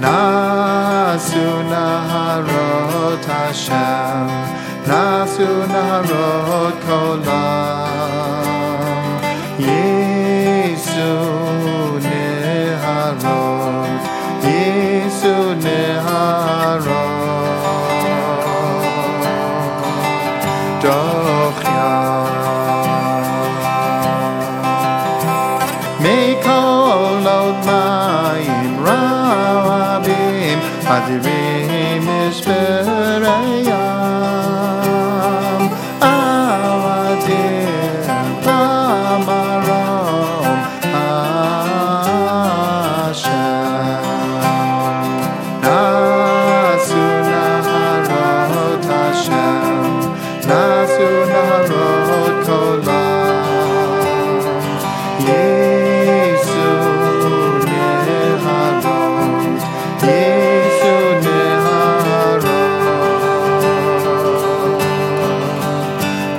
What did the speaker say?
Nasu Naharot Hashem, Nasu Naharot Kolam. Madre